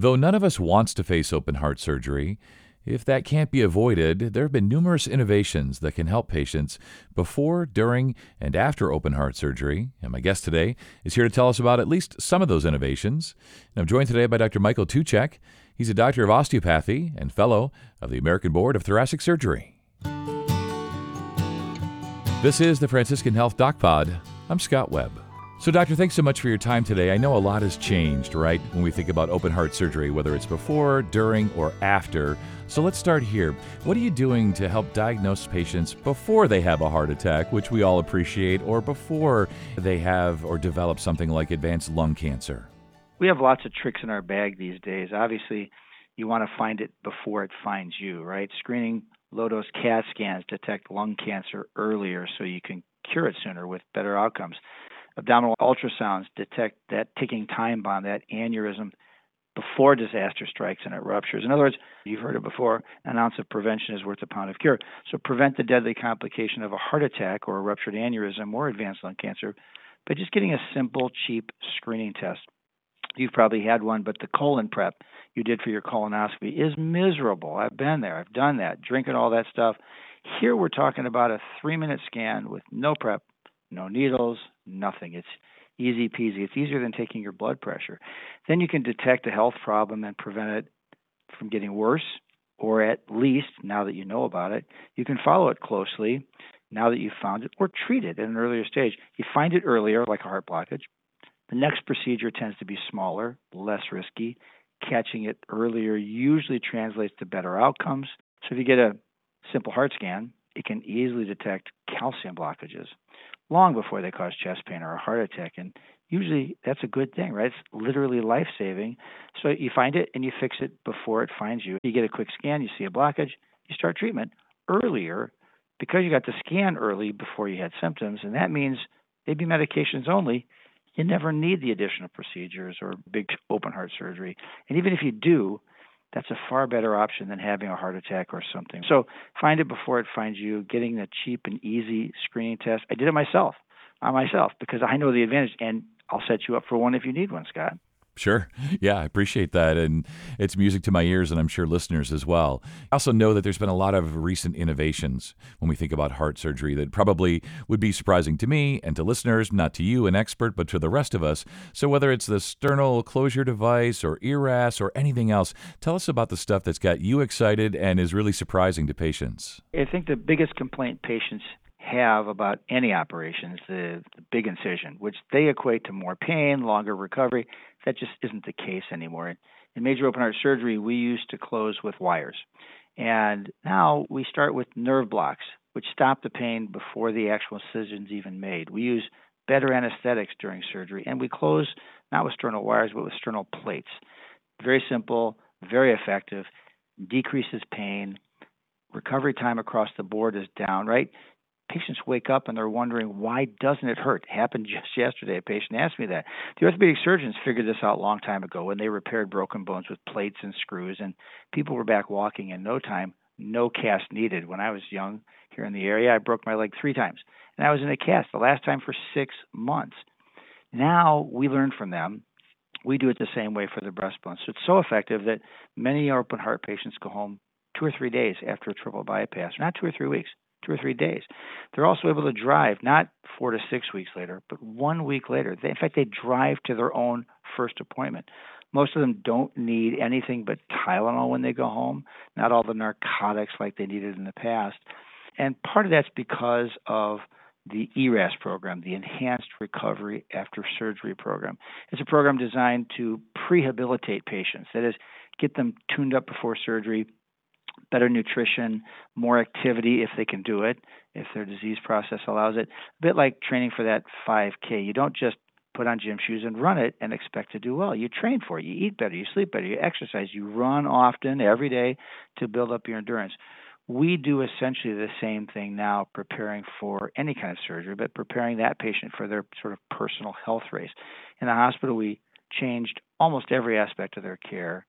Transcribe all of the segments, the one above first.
Though none of us wants to face open heart surgery, if that can't be avoided, there have been numerous innovations that can help patients before, during, and after open heart surgery. And my guest today is here to tell us about at least some of those innovations. And I'm joined today by Dr. Michael Tuchek. He's a doctor of osteopathy and fellow of the American Board of Thoracic Surgery. This is the Franciscan Health Doc Pod. I'm Scott Webb. So, Doctor, thanks so much for your time today. I know a lot has changed, right, when we think about open heart surgery, whether it's before, during, or after. So, let's start here. What are you doing to help diagnose patients before they have a heart attack, which we all appreciate, or before they have or develop something like advanced lung cancer? We have lots of tricks in our bag these days. Obviously, you want to find it before it finds you, right? Screening low dose CAT scans detect lung cancer earlier so you can cure it sooner with better outcomes abdominal ultrasounds detect that ticking time bomb, that aneurysm, before disaster strikes and it ruptures. In other words, you've heard it before an ounce of prevention is worth a pound of cure. So prevent the deadly complication of a heart attack or a ruptured aneurysm or advanced lung cancer by just getting a simple, cheap screening test. You've probably had one, but the colon prep you did for your colonoscopy is miserable. I've been there, I've done that, drinking all that stuff. Here we're talking about a three minute scan with no prep, no needles, nothing. It's easy peasy. It's easier than taking your blood pressure. Then you can detect a health problem and prevent it from getting worse, or at least, now that you know about it, you can follow it closely now that you've found it, or treat it at an earlier stage. You find it earlier, like a heart blockage. The next procedure tends to be smaller, less risky. Catching it earlier usually translates to better outcomes. So if you get a simple heart scan, it can easily detect calcium blockages long before they cause chest pain or a heart attack. And usually that's a good thing, right? It's literally life saving. So you find it and you fix it before it finds you. You get a quick scan, you see a blockage, you start treatment earlier because you got the scan early before you had symptoms. And that means maybe medications only. You never need the additional procedures or big open heart surgery. And even if you do, that's a far better option than having a heart attack or something. So find it before it finds you, getting a cheap and easy screening test. I did it myself, on myself, because I know the advantage, and I'll set you up for one if you need one, Scott. Sure. Yeah, I appreciate that. And it's music to my ears, and I'm sure listeners as well. I also know that there's been a lot of recent innovations when we think about heart surgery that probably would be surprising to me and to listeners, not to you, an expert, but to the rest of us. So, whether it's the sternal closure device or ERAS or anything else, tell us about the stuff that's got you excited and is really surprising to patients. I think the biggest complaint patients have about any operations, the, the big incision, which they equate to more pain, longer recovery. That just isn't the case anymore. In major open heart surgery, we used to close with wires. And now we start with nerve blocks, which stop the pain before the actual incision's even made. We use better anesthetics during surgery, and we close not with sternal wires, but with sternal plates. Very simple, very effective, decreases pain. Recovery time across the board is down, right? Patients wake up and they're wondering why doesn't it hurt? It happened just yesterday. A patient asked me that. The orthopedic surgeons figured this out a long time ago when they repaired broken bones with plates and screws, and people were back walking in no time. No cast needed. When I was young here in the area, I broke my leg three times, and I was in a cast the last time for six months. Now we learn from them. We do it the same way for the breastbone. So it's so effective that many open heart patients go home two or three days after a triple bypass, not two or three weeks two or three days. They're also able to drive not four to six weeks later, but one week later. They, in fact, they drive to their own first appointment. Most of them don't need anything but Tylenol when they go home, not all the narcotics like they needed in the past. And part of that's because of the ERAS program, the Enhanced Recovery After Surgery program. It's a program designed to prehabilitate patients, that is, get them tuned up before surgery, better nutrition, more activity if they can do it, if their disease process allows it. A bit like training for that 5K. You don't just put on gym shoes and run it and expect to do well. You train for it. You eat better, you sleep better, you exercise, you run often every day to build up your endurance. We do essentially the same thing now, preparing for any kind of surgery, but preparing that patient for their sort of personal health race. In the hospital, we changed almost every aspect of their care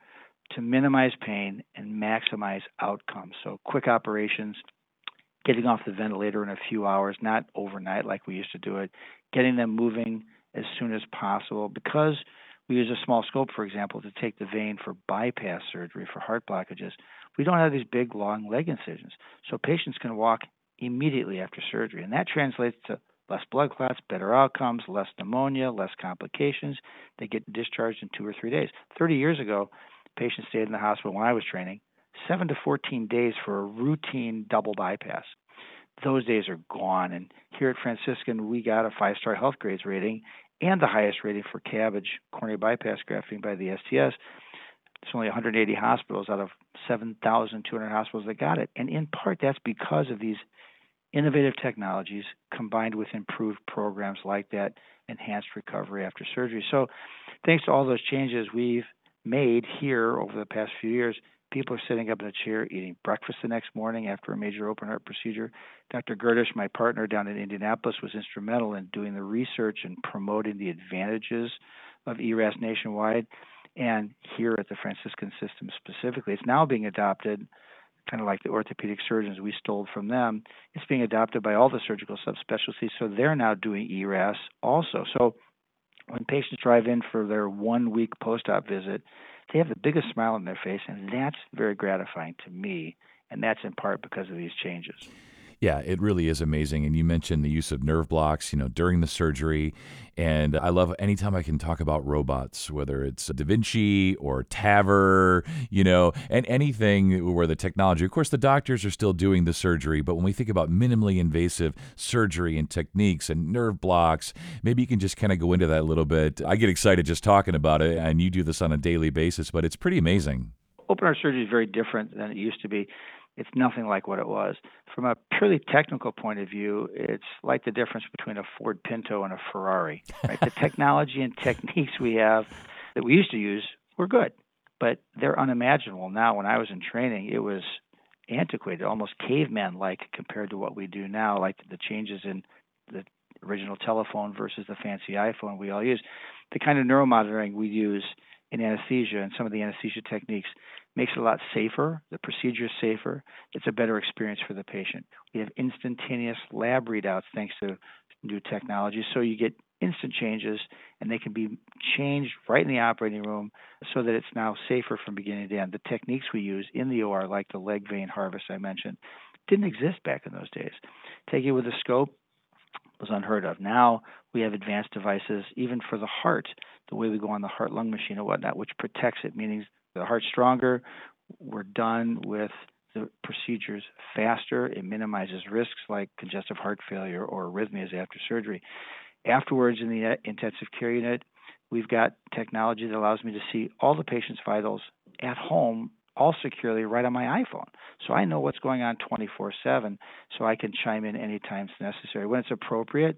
to minimize pain and maximize outcomes. So, quick operations, getting off the ventilator in a few hours, not overnight like we used to do it, getting them moving as soon as possible because We use a small scope, for example, to take the vein for bypass surgery for heart blockages. We don't have these big, long leg incisions. So patients can walk immediately after surgery. And that translates to less blood clots, better outcomes, less pneumonia, less complications. They get discharged in two or three days. 30 years ago, patients stayed in the hospital when I was training, seven to 14 days for a routine double bypass. Those days are gone. And here at Franciscan, we got a five star health grades rating and the highest rating for cabbage coronary bypass grafting by the STS. It's only 180 hospitals out of 7,200 hospitals that got it. And in part, that's because of these innovative technologies combined with improved programs like that enhanced recovery after surgery. So, thanks to all those changes we've made here over the past few years, people are sitting up in a chair eating breakfast the next morning after a major open heart procedure. Dr. Gerdisch, my partner down in Indianapolis, was instrumental in doing the research and promoting the advantages of ERAS nationwide. And here at the Franciscan system specifically, it's now being adopted kind of like the orthopedic surgeons we stole from them. It's being adopted by all the surgical subspecialties, so they're now doing ERAS also. So when patients drive in for their one week post op visit, they have the biggest smile on their face, and that's very gratifying to me. And that's in part because of these changes. Yeah, it really is amazing. And you mentioned the use of nerve blocks, you know, during the surgery. And I love anytime I can talk about robots, whether it's Da Vinci or TAVR, you know, and anything where the technology, of course, the doctors are still doing the surgery, but when we think about minimally invasive surgery and techniques and nerve blocks, maybe you can just kind of go into that a little bit. I get excited just talking about it, and you do this on a daily basis, but it's pretty amazing. Open heart surgery is very different than it used to be it's nothing like what it was. From a purely technical point of view, it's like the difference between a Ford Pinto and a Ferrari. Right? the technology and techniques we have that we used to use were good, but they're unimaginable now. When I was in training, it was antiquated, almost caveman like compared to what we do now, like the changes in the original telephone versus the fancy iPhone we all use. The kind of neuromonitoring we use in anesthesia and some of the anesthesia techniques makes it a lot safer. The procedure is safer. It's a better experience for the patient. We have instantaneous lab readouts thanks to new technology. So you get instant changes and they can be changed right in the operating room so that it's now safer from beginning to end. The techniques we use in the OR, like the leg vein harvest I mentioned, didn't exist back in those days. Take it with a scope was unheard of. Now we have advanced devices, even for the heart, the way we go on the heart lung machine and whatnot, which protects it, meaning the heart's stronger. We're done with the procedures faster. It minimizes risks like congestive heart failure or arrhythmias after surgery. Afterwards, in the intensive care unit, we've got technology that allows me to see all the patient's vitals at home, all securely right on my iPhone. So I know what's going on 24 7, so I can chime in anytime it's necessary. When it's appropriate,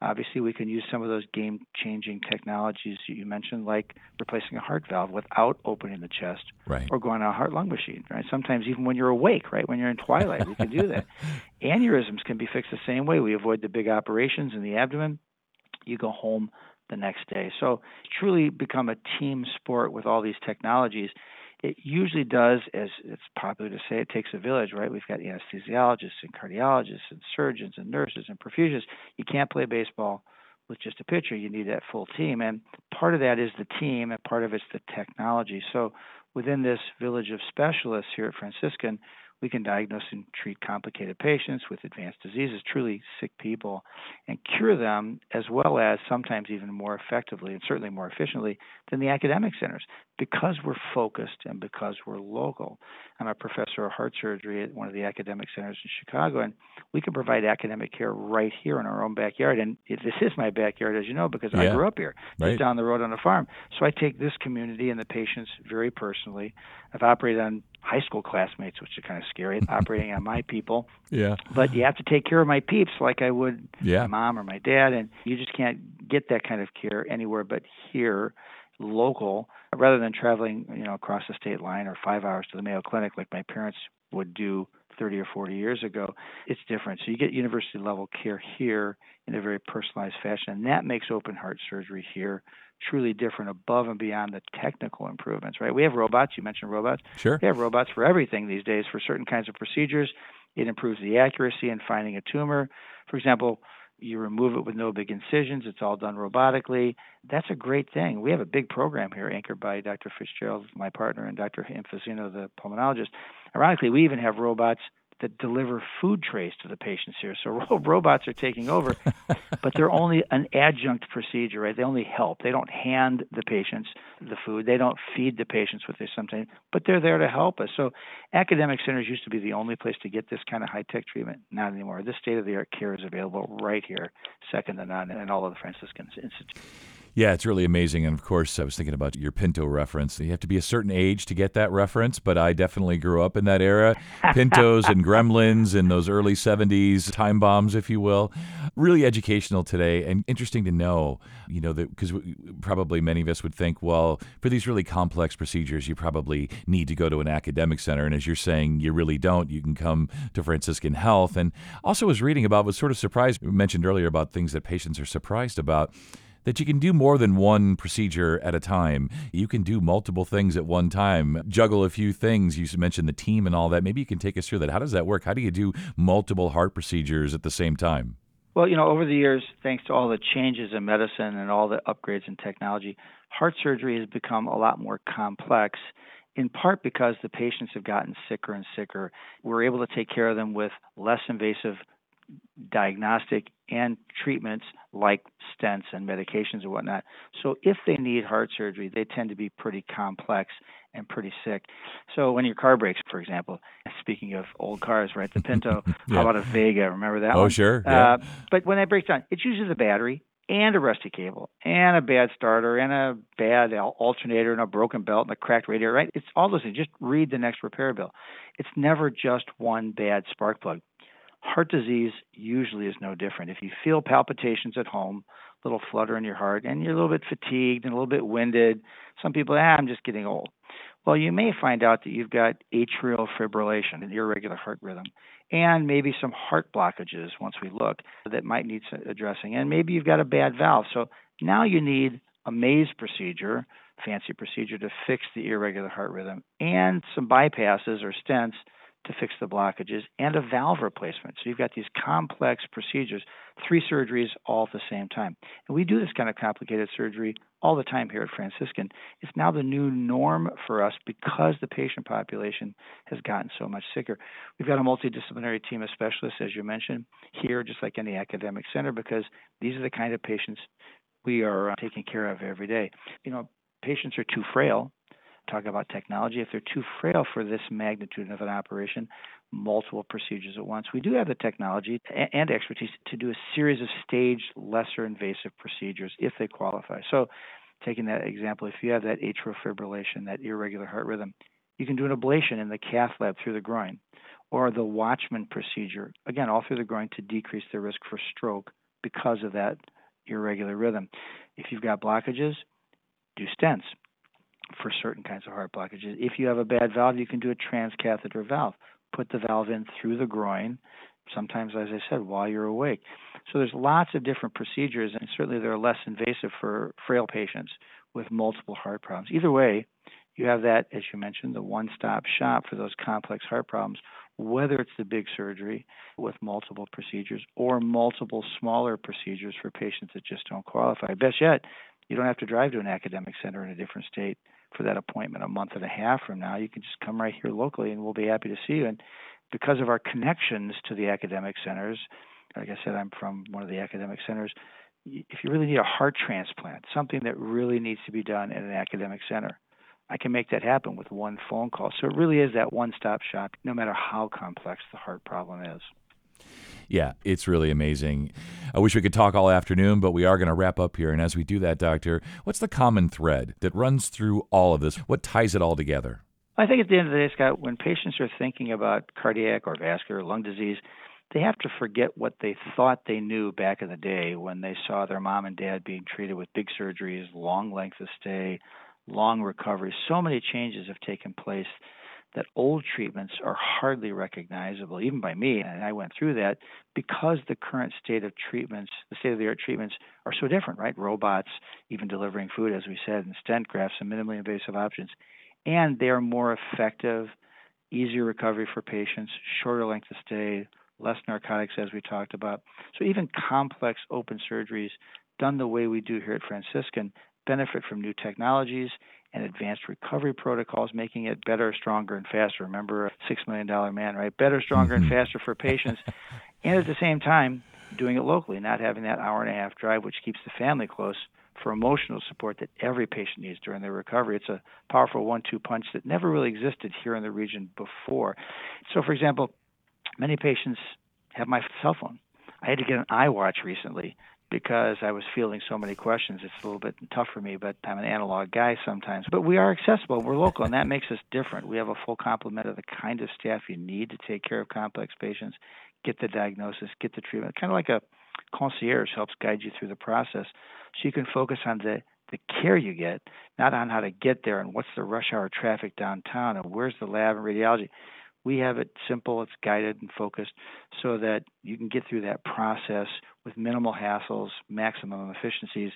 Obviously, we can use some of those game changing technologies you mentioned, like replacing a heart valve without opening the chest right. or going on a heart lung machine, right? Sometimes even when you're awake, right? When you're in twilight, we can do that. Aneurysms can be fixed the same way. We avoid the big operations in the abdomen. You go home the next day. So truly become a team sport with all these technologies it usually does, as it's popular to say, it takes a village, right? We've got anesthesiologists and cardiologists and surgeons and nurses and perfusionists. You can't play baseball with just a pitcher. You need that full team. And part of that is the team, and part of it's the technology. So within this village of specialists here at Franciscan, we can diagnose and treat complicated patients with advanced diseases, truly sick people, and cure them as well as sometimes even more effectively and certainly more efficiently than the academic centers because we're focused and because we're local. I'm a professor of heart surgery at one of the academic centers in Chicago, and we can provide academic care right here in our own backyard. And this is my backyard, as you know, because yeah. I grew up here, right. just down the road on a farm. So I take this community and the patients very personally. I've operated on high school classmates, which is kind of scary, operating on my people. Yeah. But you have to take care of my peeps like I would yeah. my mom or my dad, and you just can't get that kind of care anywhere but here, local, rather than traveling, you know, across the state line or five hours to the Mayo Clinic like my parents would do 30 or 40 years ago. It's different. So you get university level care here in a very personalized fashion, and that makes open heart surgery here truly different above and beyond the technical improvements, right? We have robots. You mentioned robots. Sure. We have robots for everything these days for certain kinds of procedures. It improves the accuracy in finding a tumor. For example, You remove it with no big incisions. It's all done robotically. That's a great thing. We have a big program here anchored by Dr. Fitzgerald, my partner, and Dr. Infosino, the pulmonologist. Ironically, we even have robots that deliver food trays to the patients here. So robots are taking over, but they're only an adjunct procedure, right? They only help. They don't hand the patients the food. They don't feed the patients what they sometimes, but they're there to help us. So academic centers used to be the only place to get this kind of high tech treatment. Not anymore. This state of the art care is available right here, second to none, in all of the Franciscan institutes. Yeah, it's really amazing. And of course, I was thinking about your Pinto reference. You have to be a certain age to get that reference, but I definitely grew up in that era. Pintos and gremlins and those early 70s time bombs, if you will. Really educational today and interesting to know, you know, because probably many of us would think, well, for these really complex procedures, you probably need to go to an academic center. And as you're saying, you really don't. You can come to Franciscan Health. And also was reading about, was sort of surprised, we mentioned earlier about things that patients are surprised about that you can do more than one procedure at a time. You can do multiple things at one time, juggle a few things. You mentioned the team and all that. Maybe you can take us through that. How does that work? How do you do multiple heart procedures at the same time? Well, you know, over the years, thanks to all the changes in medicine and all the upgrades in technology, heart surgery has become a lot more complex in part because the patients have gotten sicker and sicker. We're able to take care of them with less invasive diagnostic and treatments like stents and medications and whatnot. So if they need heart surgery, they tend to be pretty complex and pretty sick. So when your car breaks, for example, speaking of old cars, right, the Pinto, yeah. how about a Vega? Remember that oh, one? sure. Yeah. Uh, but when that breaks down, it's usually the battery and a rusty cable and a bad starter and a bad alternator and a broken belt and a cracked radiator, right? It's all those things. Just read the next repair bill. It's never just one bad spark plug. Heart disease usually is no different. If you feel palpitations at home, a little flutter in your heart, and you're a little bit fatigued and a little bit winded, some people, ah, I'm just getting old. Well, you may find out that you've got atrial fibrillation, an irregular heart rhythm, and maybe some heart blockages once we look that might need addressing. And maybe you've got a bad valve. So now you need a maze procedure, fancy procedure to fix the irregular heart rhythm, and some bypasses or stents to fix the blockages and a valve replacement. So you've got these complex procedures, three surgeries all at the same time. And we do this kind of complicated surgery all the time here at Franciscan. It's now the new norm for us because the patient population has gotten so much sicker. We've got a multidisciplinary team of specialists, as you mentioned, here, just like any academic center, because these are the kind of patients we are uh, taking care of every day. You know, patients are too frail talk about technology. If they're too frail for this magnitude of an operation, multiple procedures at once, we do have the technology and expertise to do a series of staged, lesser invasive procedures if they qualify. So, taking that example, if you have that atrial fibrillation, that irregular heart rhythm, you can do an ablation in the cath lab through the groin, or the Watchman procedure, again, all through the groin to decrease the risk for stroke because of that irregular rhythm. If you've got blockages, do stents for certain kinds of heart blockages. If you have a bad valve, you can do a transcatheter valve. Put the valve in through the groin, sometimes, as I said, while you're awake. So there's lots of different procedures, and certainly they're less invasive for frail patients with multiple heart problems. Either way, you have that, as you mentioned, the one stop shop for those complex heart problems, whether it's the big surgery with multiple procedures or multiple smaller procedures for patients that just don't qualify. Best yet, you don't have to drive to an academic center in a different state for that appointment a month and a half from now. You can just come right here locally and we'll be happy to see you. And because of our connections to the academic centers, like I said, I'm from one of the academic centers. If you really need a heart transplant, something that really needs to be done at an academic center, I can make that happen with one phone call. So it really is that one stop shop, no matter how complex the heart problem is. Yeah, it's really amazing. I wish we could talk all afternoon, but we are going to wrap up here. And as we do that, Doctor, what's the common thread that runs through all of this? What ties it all together? I think at the end of the day, Scott, when patients are thinking about cardiac or vascular lung disease, they have to forget what they thought they knew back in the day when they saw their mom and dad being treated with big surgeries, long length of stay, long recovery. So many changes have taken place that old treatments are hardly recognizable, even by me. And I went through that because the current state of treatments, the state of the art treatments, are so different, right? Robots, even delivering food, as we said, and stent grafts and minimally invasive options. And they are more effective, easier recovery for patients, shorter length of stay, less narcotics, as we talked about. So even complex open surgeries done the way we do here at Franciscan benefit from new technologies and advanced recovery protocols, making it better, stronger, and faster. Remember, a $6 million man, right? Better, stronger, and mm-hmm. faster for patients. and at the same time, doing it locally, not having that hour and a half drive, which keeps the family close for emotional support that every patient needs during their recovery. It's a powerful one two punch that never really existed here in the region before. So, for example, many patients have my cell phone. I had to get an iWatch recently because I was fielding so many questions. It's a little bit tough for me, but I'm an analog guy sometimes. But we are accessible. We're local, and that makes us different. We have a full complement of the kind of staff you need to take care of complex patients, get the diagnosis, get the treatment. Kind of like a concierge helps guide you through the process so you can focus on the the care you get, not on how to get there and what's the rush hour traffic downtown and where's the lab and radiology. We have it simple, it's guided and focused so that you can get through that process with minimal hassles, maximum efficiencies,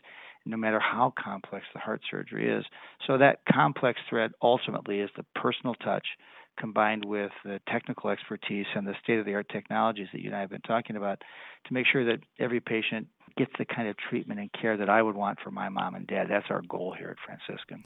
no matter how complex the heart surgery is. So that complex thread ultimately is the personal touch combined with the technical expertise and the state of the art technologies that you and I have been talking about to make sure that every patient gets the kind of treatment and care that I would want for my mom and dad. That's our goal here at Franciscan.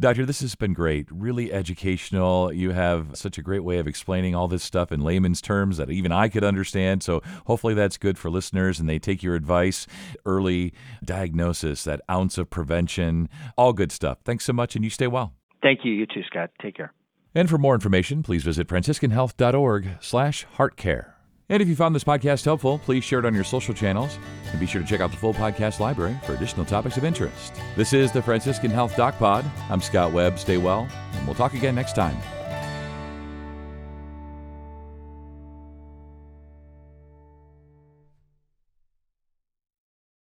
Doctor, this has been great, really educational. You have such a great way of explaining all this stuff in layman's terms that even I could understand. So hopefully that's good for listeners and they take your advice. Early diagnosis, that ounce of prevention, all good stuff. Thanks so much and you stay well. Thank you. You too, Scott. Take care. And for more information, please visit franciscanhealth.org slash heartcare. And if you found this podcast helpful, please share it on your social channels and be sure to check out the full podcast library for additional topics of interest. This is the Franciscan Health Doc Pod. I'm Scott Webb. Stay well, and we'll talk again next time.